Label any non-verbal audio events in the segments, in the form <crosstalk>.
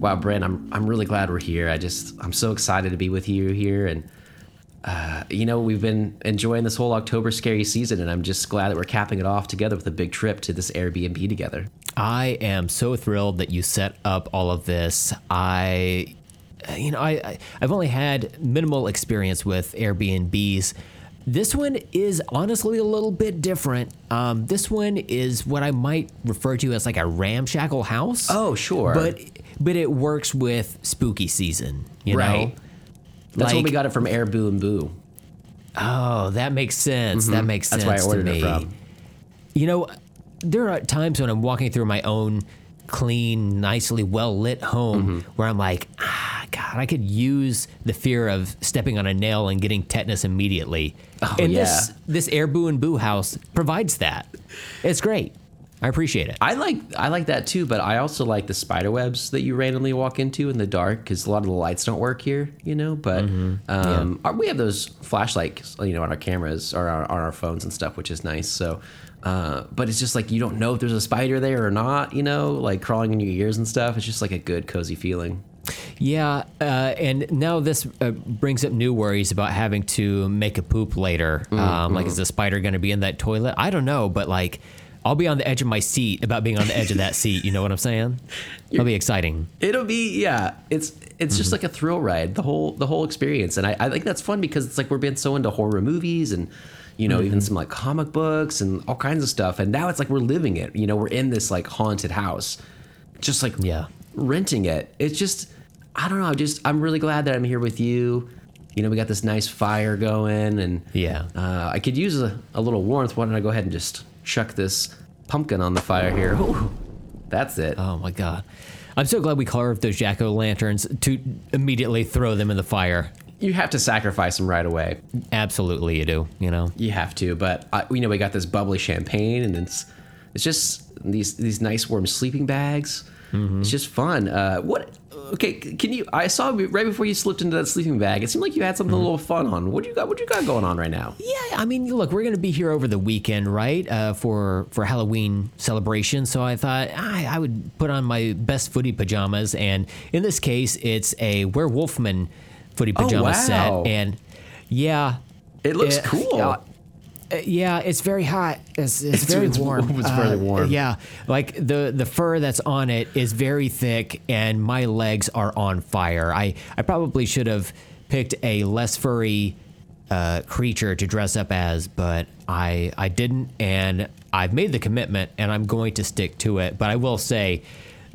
Wow, Brent, I'm I'm really glad we're here. I just I'm so excited to be with you here, and uh, you know we've been enjoying this whole October scary season, and I'm just glad that we're capping it off together with a big trip to this Airbnb together. I am so thrilled that you set up all of this. I, you know, I, I I've only had minimal experience with Airbnbs. This one is honestly a little bit different. Um, this one is what I might refer to as like a ramshackle house. Oh, sure. but but it works with spooky season. You Right. know, That's when Like- we got it from Air Boo and Boo. Oh, that makes sense. That makes Mm-hmm. That's sense. where I ordered to it from. You know, there are times when I'm walking through my own clean, nicely well lit home Mm-hmm. where I'm like, ah, God, I could use the fear of stepping on a nail and getting tetanus immediately. Oh, and yeah. this this Air Boo and Boo house provides that. It's great. I appreciate it. I like I like that too, but I also like the spider webs that you randomly walk into in the dark because a lot of the lights don't work here, you know. But um, our- we have those flashlights, you know, on our cameras or on, on our phones and stuff, which is nice. So, uh, but it's just like you don't know if there's a spider there or not, you know, like crawling in your ears and stuff. It's just like a good cozy feeling. Yeah, uh, and now this uh, brings up new worries about having to make a poop later. Um, like, is the spider going to be in that toilet? I don't know, but like, I'll be on the edge of my seat about being on the edge of that seat. You know what I'm saying? It'll be exciting. It'll be yeah. It's it's just like a thrill ride the whole the whole experience, and I, I think that's fun because it's like we're being so into horror movies and you know even some like comic books and all kinds of stuff, and now it's like we're living it. You know, we're in this like haunted house, just like Yeah. Renting it. It's just I don't know. Just I'm really glad that I'm here with you. You know, we got this nice fire going, and Yeah. uh, I could use a, a little warmth. Why don't I go ahead and just chuck this pumpkin on the fire here? Ooh, that's it. Oh my god. I'm so glad we carved those jack o' lanterns to immediately throw them in the fire. you have to sacrifice them right away. Absolutely, you do. You know. You have to, but uh, you know we got this bubbly champagne, and it's it's just these these nice warm sleeping bags. It's just fun. Uh, what? Okay, can you? I saw right before you slipped into that sleeping bag. It seemed like you had something a little fun on. What do you got? What do you got going on right now? Yeah, I mean, look, we're going to be here over the weekend, right? Uh, for for Halloween celebration. So I thought I, I would put on my best footy pajamas, and in this case, it's a Werewolfman footy pajama wow. set, and yeah, It looks uh, cool. yeah, uh, yeah, it's very hot. It's, it's, very it's- warm. it's very Uh, warm. Yeah, like the the fur that's on it is very thick, and my legs are on fire. I I probably should have picked a less furry uh, creature to dress up as, but I I didn't, and I've made the commitment, and I'm going to stick to it. But I will say,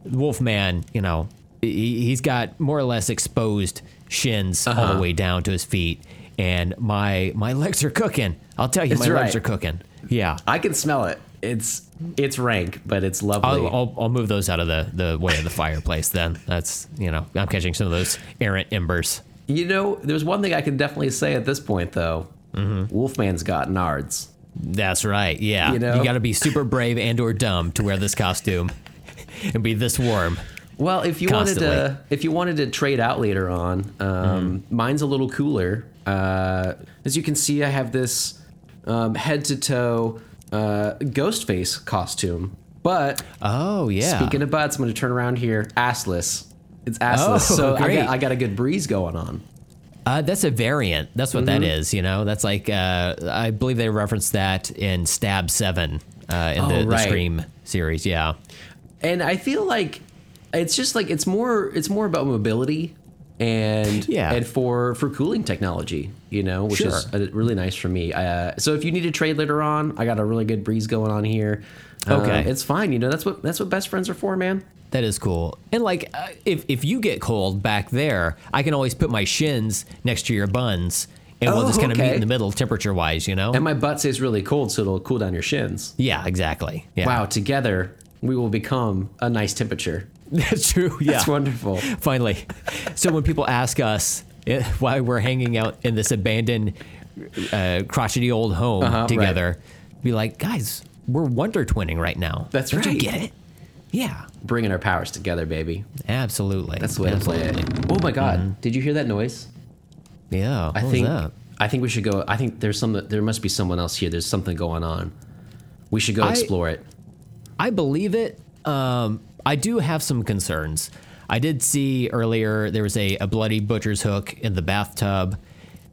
Wolfman, you know, he, he's got more or less exposed shins all Uh-huh. the way down to his feet, and my my <laughs> legs are cooking. I'll tell you, That's my legs are cooking. Yeah. I can smell it. It's it's rank, but it's lovely. I'll, I'll, I'll move those out of the, the way of the fireplace then. That's, you know, I'm catching some of those errant embers. you know, there's one thing I can definitely say at this point though. Wolfman's got nards. That's right. Yeah. You know? got to be super brave and or dumb to wear this costume <laughs> and be this warm. Well, if you Constantly. wanted to, if you wanted to trade out later on, um, mine's a little cooler. Uh, as you can see, I have this um, head to toe uh, ghost face costume. But Oh, yeah. speaking of butts, I'm going to turn around here, assless. It's assless, Oh, <laughs> so I got, I got a good breeze going on. Uh, that's a variant. That's what Mm-hmm. that is. You know, that's like uh, I believe they referenced that in Stab Seven uh, in Oh, the, the. Scream series. Yeah, and I feel like it's just like it's more it's more about mobility and Yeah. and for for cooling technology, you know, which is Sure. uh, really nice for me. Uh, so if you need to trade later on, I got a really good breeze going on here. Okay. Um, it's fine. You know, that's what that's what best friends are for, man. that is cool. And like, uh, if if you get cold back there, I can always put my shins next to your buns, and we'll Oh, just kind of meet in the middle, temperature wise. You know? And my butt stays really cold, so it'll cool down your shins. yeah, exactly. Yeah. Wow, together we will become a nice temperature. <laughs> that's true. Yeah, That's wonderful. finally. So when people ask us eh, why we're hanging out in this abandoned, uh, crotchety old home Uh-huh, together, be like, guys, we're wonder twinning right now. That's Don't you right. get it? Yeah, Bringing our powers together, baby. absolutely. That's the way to play it. Oh my god, did you hear that noise? Yeah, what I was think that? I think we should go. I think there's some. There must be someone else here. There's something going on. We should go I- explore it. I believe it. Um, I do have some concerns. I did see earlier there was a, a bloody butcher's hook in the bathtub.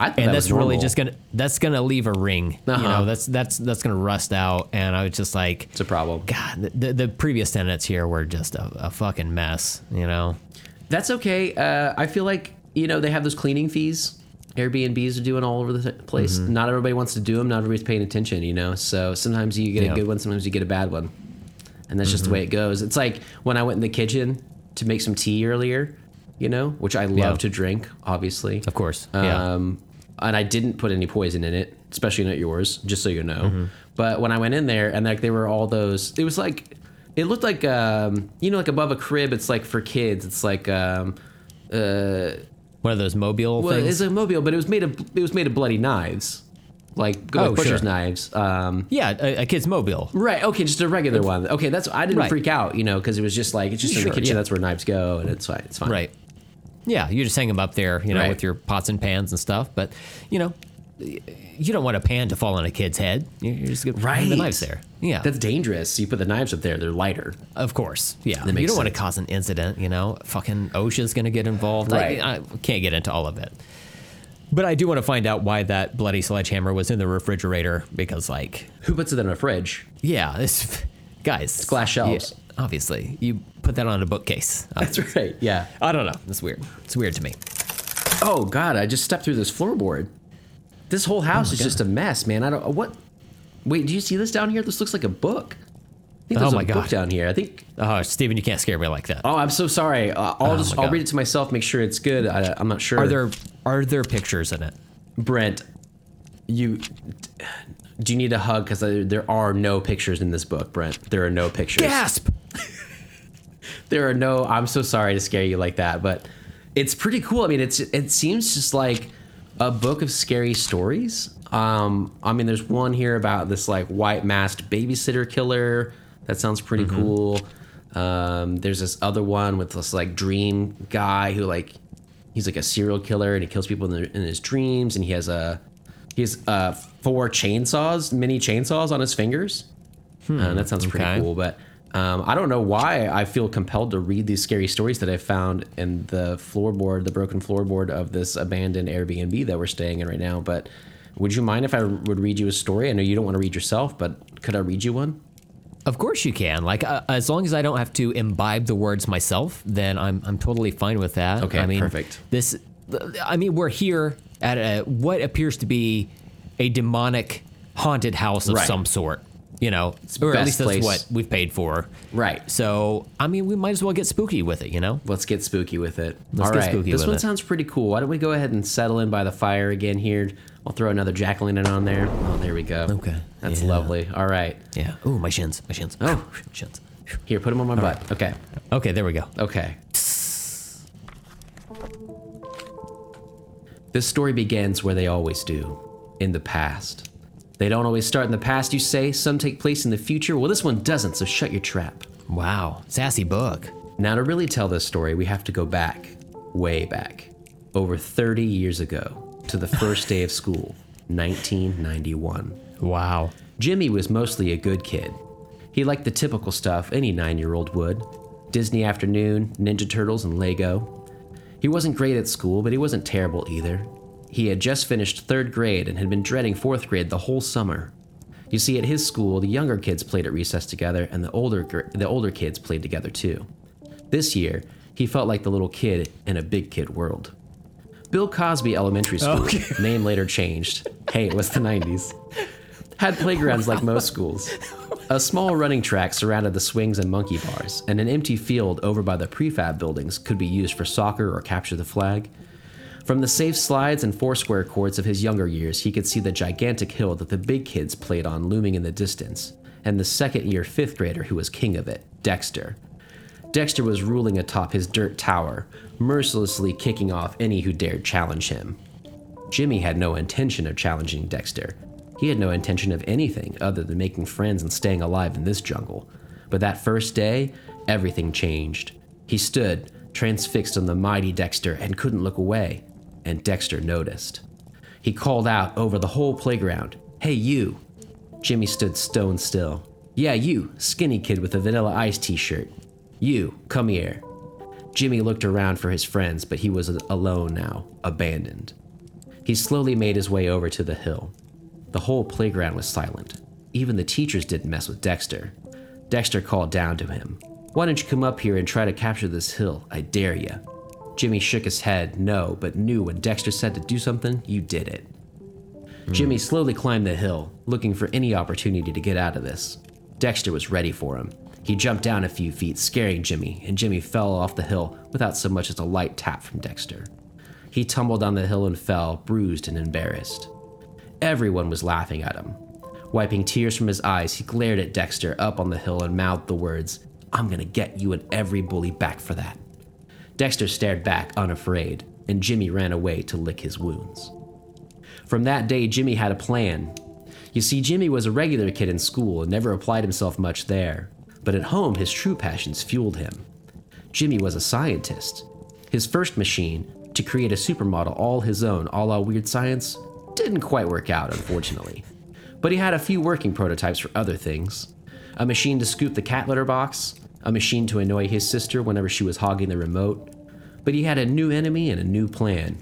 I and that that's really normal. just gonna that's gonna leave a ring. You Uh-huh. know, that's that's that's gonna rust out. And I was just like, It's a problem. God, the, the, the previous tenants here were just a, a fucking mess. You know. That's okay. Uh, I feel like you know they have those cleaning fees. Airbnbs are doing all over the place. Mm-hmm. Not everybody wants to do them. Not everybody's paying attention. You know, so sometimes you get a good one, sometimes you get a bad one, and that's just the way it goes. It's like when I went in the kitchen to make some tea earlier. You know, which I love Yeah. to drink, obviously. Of course. yeah. Um, and I didn't put any poison in it, especially not yours, just so you know. Mm-hmm. But when I went in there, and like there were all those, it was like, it looked like, um, you know, like above a crib. It's like for kids. It's like, um, uh, One of those mobile well, things. it's a mobile, but it was made of it was made of bloody knives, like, Oh, like butcher's sure. knives. Um, yeah, a, a kid's mobile. right. Okay, just a regular one. Okay, that's I didn't Right. freak out, you know, because it was just like it's just in the kitchen. yeah. That's where knives go, and it's fine. It's fine. Right. Yeah, you just hang them up there, you know, Right. with your pots and pans and stuff. But you know, you don't want a pan to fall on a kid's head. You- You're just gonna Right. the knives there. Yeah, That's dangerous. You put the knives up there; they're lighter. of course. Yeah, you don't want to cause an incident. You know, fucking OSHA's going to get involved. Right. I, I can't get into all of it. But I do want to find out why that bloody sledgehammer was in the refrigerator because, like, Who puts it in a fridge? yeah, this <laughs> guys, glass shelves. obviously, you put that on a bookcase. Uh, <laughs> That's right. Yeah. I don't know. It's weird. It's weird to me. Oh God! I just stepped through this floorboard. This whole house is just a mess, man. I don't what. Wait, do you see this down here? This looks like a book. I think Oh there's my a book God. down here. I think. Oh, Steven, you can't scare me like that. Oh, I'm so sorry. Uh, I'll Oh just my I'll God. read it to myself. Make sure it's good. I, I'm not sure. Are there are there pictures in it? Brent? You do you need a hug? Because there are no pictures in this book, Brent. There are no pictures. Gasp! <laughs> there are no i'm so sorry to scare you like that but it's pretty cool i mean it's it seems just like a book of scary stories um i mean there's one here about this like white masked babysitter killer that sounds pretty cool um there's this other one with this like dream guy who like he's like a serial killer and he kills people in, their, in his dreams and he has a he has uh four chainsaws mini chainsaws on his fingers uh, that sounds pretty okay. cool, but um, I don't know why I feel compelled to read these scary stories that I found in the floorboard, the broken floorboard of this abandoned Airbnb that we're staying in right now. But would you mind if I would read you a story? I know you don't want to read yourself, but could I read you one? Of course you can. Like uh, as long as I don't have to imbibe the words myself, then I'm I'm totally fine with that. Okay, I mean, perfect. This, I mean, we're here at a, what appears to be a demonic haunted house of Right. some sort. You know, the or at least that's place. what we've paid for. Right. So I mean, we might as well get spooky with it. You know. Let's get spooky with it. Let's All right, this one it. sounds pretty cool. Why don't we go ahead and settle in by the fire again here? I'll throw another jack in on there. Oh, there we go. Okay, that's yeah. lovely. All right, Yeah. Ooh, my shins. My shins. Oh. shins. here, put them on my butt. Okay, Okay, there we go. Okay. This story begins where they always do in the past. They don't always start in the past, you say. Some take place in the future. Well, this one doesn't, so shut your trap. Wow, sassy book. Now, to really tell this story, we have to go back, way back, over 30 years ago, to the first day of school, 1991. Wow. Jimmy was mostly a good kid. He liked the typical stuff any nine year old would Disney afternoon, Ninja Turtles, and Lego. He wasn't great at school, but he wasn't terrible either. He had just finished third grade and had been dreading fourth grade the whole summer. You see, at his school, the younger kids played at recess together, and the older, the older kids played together too. This year, he felt like the little kid in a big kid world. Bill Cosby Elementary oh, School, <laughs> name later changed. Hey, it was the 90s. Had playgrounds like most schools. A small running track surrounded the swings and monkey bars, and an empty field over by the prefab buildings could be used for soccer or capture the flag. From the safe slides and foursquare courts of his younger years, he could see the gigantic hill that the big kids played on looming in the distance, and the second year fifth grader who was king of it, Dexter. Dexter was ruling atop his dirt tower, mercilessly kicking off any who dared challenge him. Jimmy had no intention of challenging Dexter. He had no intention of anything other than making friends and staying alive in this jungle. But that first day, everything changed. He stood, transfixed on the mighty Dexter, and couldn't look away. And Dexter noticed. He called out over the whole playground, Hey, you! Jimmy stood stone still. Yeah, you, skinny kid with a vanilla ice t shirt. You, come here. Jimmy looked around for his friends, but he was alone now, abandoned. He slowly made his way over to the hill. The whole playground was silent. Even the teachers didn't mess with Dexter. Dexter called down to him. Why don't you come up here and try to capture this hill? I dare you. Jimmy shook his head, no, but knew when Dexter said to do something, you did it. Hmm. Jimmy slowly climbed the hill, looking for any opportunity to get out of this. Dexter was ready for him. He jumped down a few feet, scaring Jimmy, and Jimmy fell off the hill without so much as a light tap from Dexter. He tumbled down the hill and fell, bruised and embarrassed. Everyone was laughing at him. Wiping tears from his eyes, he glared at Dexter up on the hill and mouthed the words, I'm gonna get you and every bully back for that. Dexter stared back, unafraid, and Jimmy ran away to lick his wounds. From that day, Jimmy had a plan. You see, Jimmy was a regular kid in school and never applied himself much there, but at home, his true passions fueled him. Jimmy was a scientist. His first machine, to create a supermodel all his own, a la Weird Science, didn't quite work out, unfortunately. But he had a few working prototypes for other things a machine to scoop the cat litter box, a machine to annoy his sister whenever she was hogging the remote. But he had a new enemy and a new plan.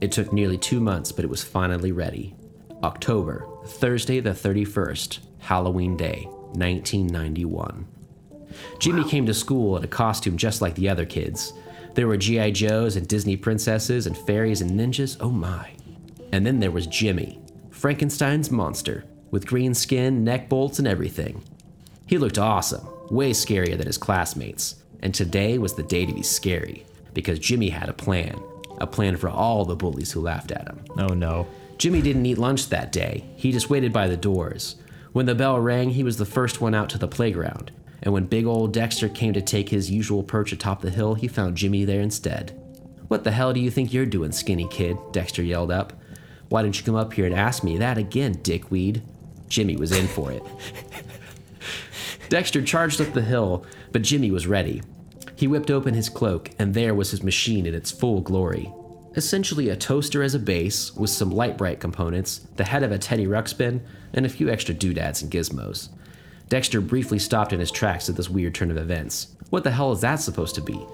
It took nearly two months, but it was finally ready. October, Thursday the 31st, Halloween Day, 1991. Jimmy wow. came to school in a costume just like the other kids. There were G.I. Joes and Disney princesses and fairies and ninjas, oh my. And then there was Jimmy, Frankenstein's monster, with green skin, neck bolts, and everything. He looked awesome, way scarier than his classmates, and today was the day to be scary, because Jimmy had a plan, a plan for all the bullies who laughed at him. Oh no. Jimmy didn't eat lunch that day. He just waited by the doors. When the bell rang, he was the first one out to the playground. And when big old Dexter came to take his usual perch atop the hill, he found Jimmy there instead. What the hell do you think you're doing, skinny kid? Dexter yelled up. Why didn't you come up here and ask me that again, dickweed? Jimmy was in for it. <laughs> Dexter charged up the hill, but Jimmy was ready. He whipped open his cloak, and there was his machine in its full glory. Essentially, a toaster as a base, with some Lite-Brite components, the head of a Teddy Ruxpin, and a few extra doodads and gizmos. Dexter briefly stopped in his tracks at this weird turn of events. What the hell is that supposed to be?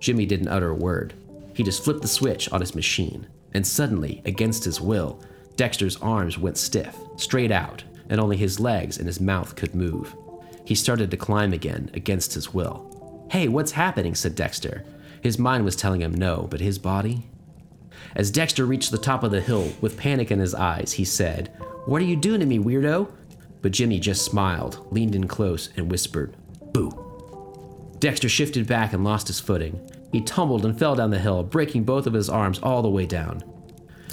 Jimmy didn't utter a word. He just flipped the switch on his machine, and suddenly, against his will, Dexter's arms went stiff, straight out, and only his legs and his mouth could move. He started to climb again, against his will. Hey, what's happening? said Dexter. His mind was telling him no, but his body? As Dexter reached the top of the hill, with panic in his eyes, he said, What are you doing to me, weirdo? But Jimmy just smiled, leaned in close, and whispered, Boo. Dexter shifted back and lost his footing. He tumbled and fell down the hill, breaking both of his arms all the way down.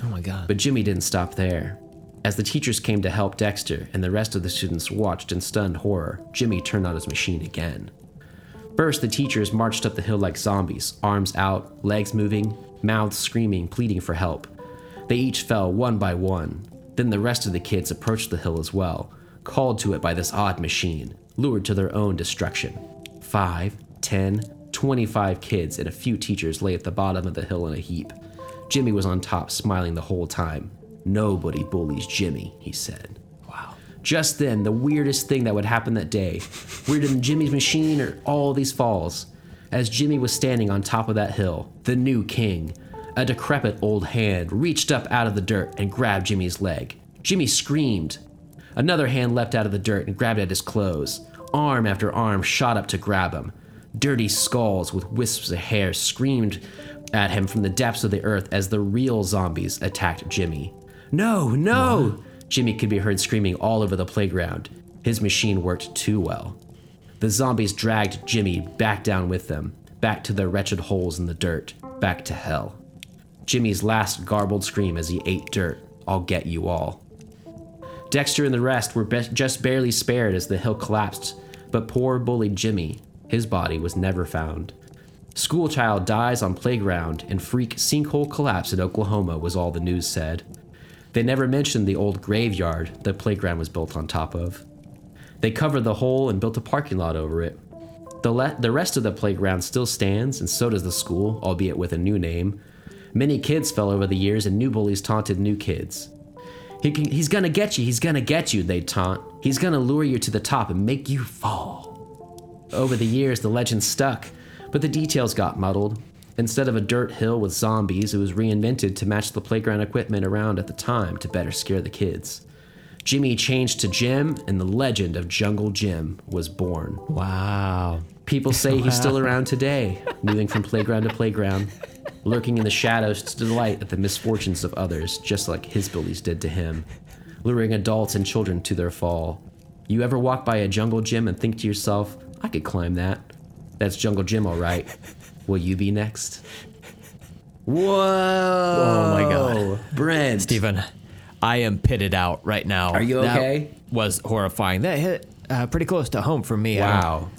Oh my god. But Jimmy didn't stop there. As the teachers came to help Dexter and the rest of the students watched in stunned horror, Jimmy turned on his machine again. First, the teachers marched up the hill like zombies, arms out, legs moving, mouths screaming, pleading for help. They each fell one by one. Then the rest of the kids approached the hill as well, called to it by this odd machine, lured to their own destruction. Five, ten, twenty-five kids and a few teachers lay at the bottom of the hill in a heap. Jimmy was on top, smiling the whole time. Nobody bullies Jimmy, he said. Wow. Just then, the weirdest thing that would happen that day, weirder than Jimmy's machine or all these falls, as Jimmy was standing on top of that hill, the new king, a decrepit old hand reached up out of the dirt and grabbed Jimmy's leg. Jimmy screamed. Another hand leapt out of the dirt and grabbed at his clothes. Arm after arm shot up to grab him. Dirty skulls with wisps of hair screamed at him from the depths of the earth as the real zombies attacked Jimmy. No, no! What? Jimmy could be heard screaming all over the playground. His machine worked too well. The zombies dragged Jimmy back down with them, back to their wretched holes in the dirt, back to hell. Jimmy's last garbled scream as he ate dirt I'll get you all. Dexter and the rest were be- just barely spared as the hill collapsed, but poor bullied Jimmy, his body was never found. Schoolchild dies on playground and freak sinkhole collapse in Oklahoma was all the news said. They never mentioned the old graveyard the playground was built on top of. They covered the hole and built a parking lot over it. The, le- the rest of the playground still stands, and so does the school, albeit with a new name. Many kids fell over the years, and new bullies taunted new kids. He can, he's gonna get you, he's gonna get you, they'd taunt. He's gonna lure you to the top and make you fall. Over the years, the legend stuck, But the details got muddled. Instead of a dirt hill with zombies, it was reinvented to match the playground equipment around at the time to better scare the kids. Jimmy changed to Jim, and the legend of Jungle Jim was born. Wow. People say he's <laughs> still around today, moving from playground to playground, lurking in the shadows to delight at the misfortunes of others, just like his bullies did to him, luring adults and children to their fall. You ever walk by a jungle gym and think to yourself, I could climb that? That's Jungle Jim, all right. Will you be next? Whoa! Oh my God. Brent. Stephen, I am pitted out right now. Are you That okay? was horrifying. That hit uh, pretty close to home for me. Wow.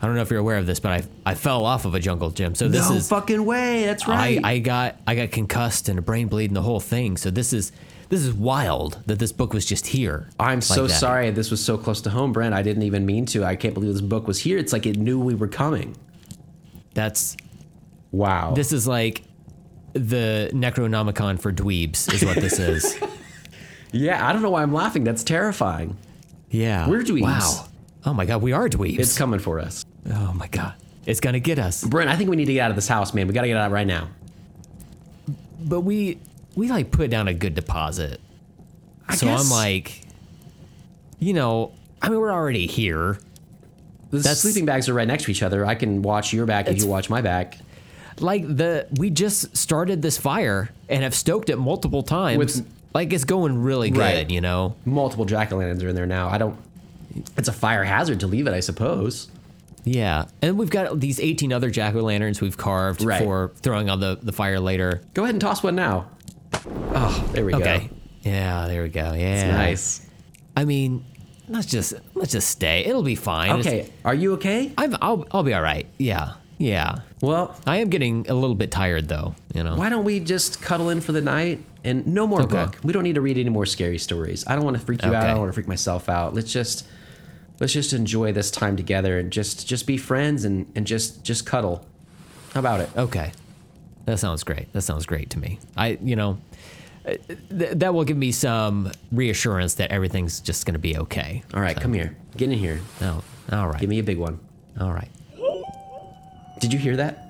I don't know if you're aware of this, but I I fell off of a jungle gym. So this no is fucking way. That's right. I, I got I got concussed and a brain bleed and the whole thing. So this is this is wild that this book was just here. I'm like so that. sorry this was so close to home, Brent. I didn't even mean to. I can't believe this book was here. It's like it knew we were coming. That's Wow. this is like the Necronomicon for dweebs is what this is. <laughs> yeah, I don't know why I'm laughing. That's terrifying. Yeah. We're dweebs. Wow. Oh my god, we are dweebs. It's coming for us. Oh my god. It's gonna get us. Brent, I think we need to get out of this house, man. We got to get out right now. But we we like put down a good deposit. I so guess I'm like you know, I mean we're already here. the that's- sleeping bags are right next to each other. I can watch your back and you watch my back. Like the we just started this fire and have stoked it multiple times. With- like it's going really good, Right. you know. Multiple jack o' lanterns are in there now. I don't. It's a fire hazard to leave it, I suppose. Yeah, and we've got these 18 other jack o' lanterns we've carved Right. for throwing on the, the fire later. Go ahead and toss one now. Oh, there we go. Okay. go. Yeah, there we go. Yeah, Nice. I mean, let's just let's just stay. It'll be fine. It's- Okay, are you okay? I'm, I'll I'll be all right. Yeah, yeah. Well, I am getting a little bit tired though. You know. why don't we just cuddle in for the night and no more Okay. book? We don't need to read any more scary stories. I don't want to freak you out. I don't want to freak myself out. Let's just let's just enjoy this time together and just just be friends and and just just cuddle. How about it? Okay. That sounds great. That sounds great to me. I, you know, uh, th- that will give me some reassurance that everything's just going to be okay. All right, come here. Get in here. No. All right. Give me a big one. All right. Did you hear that?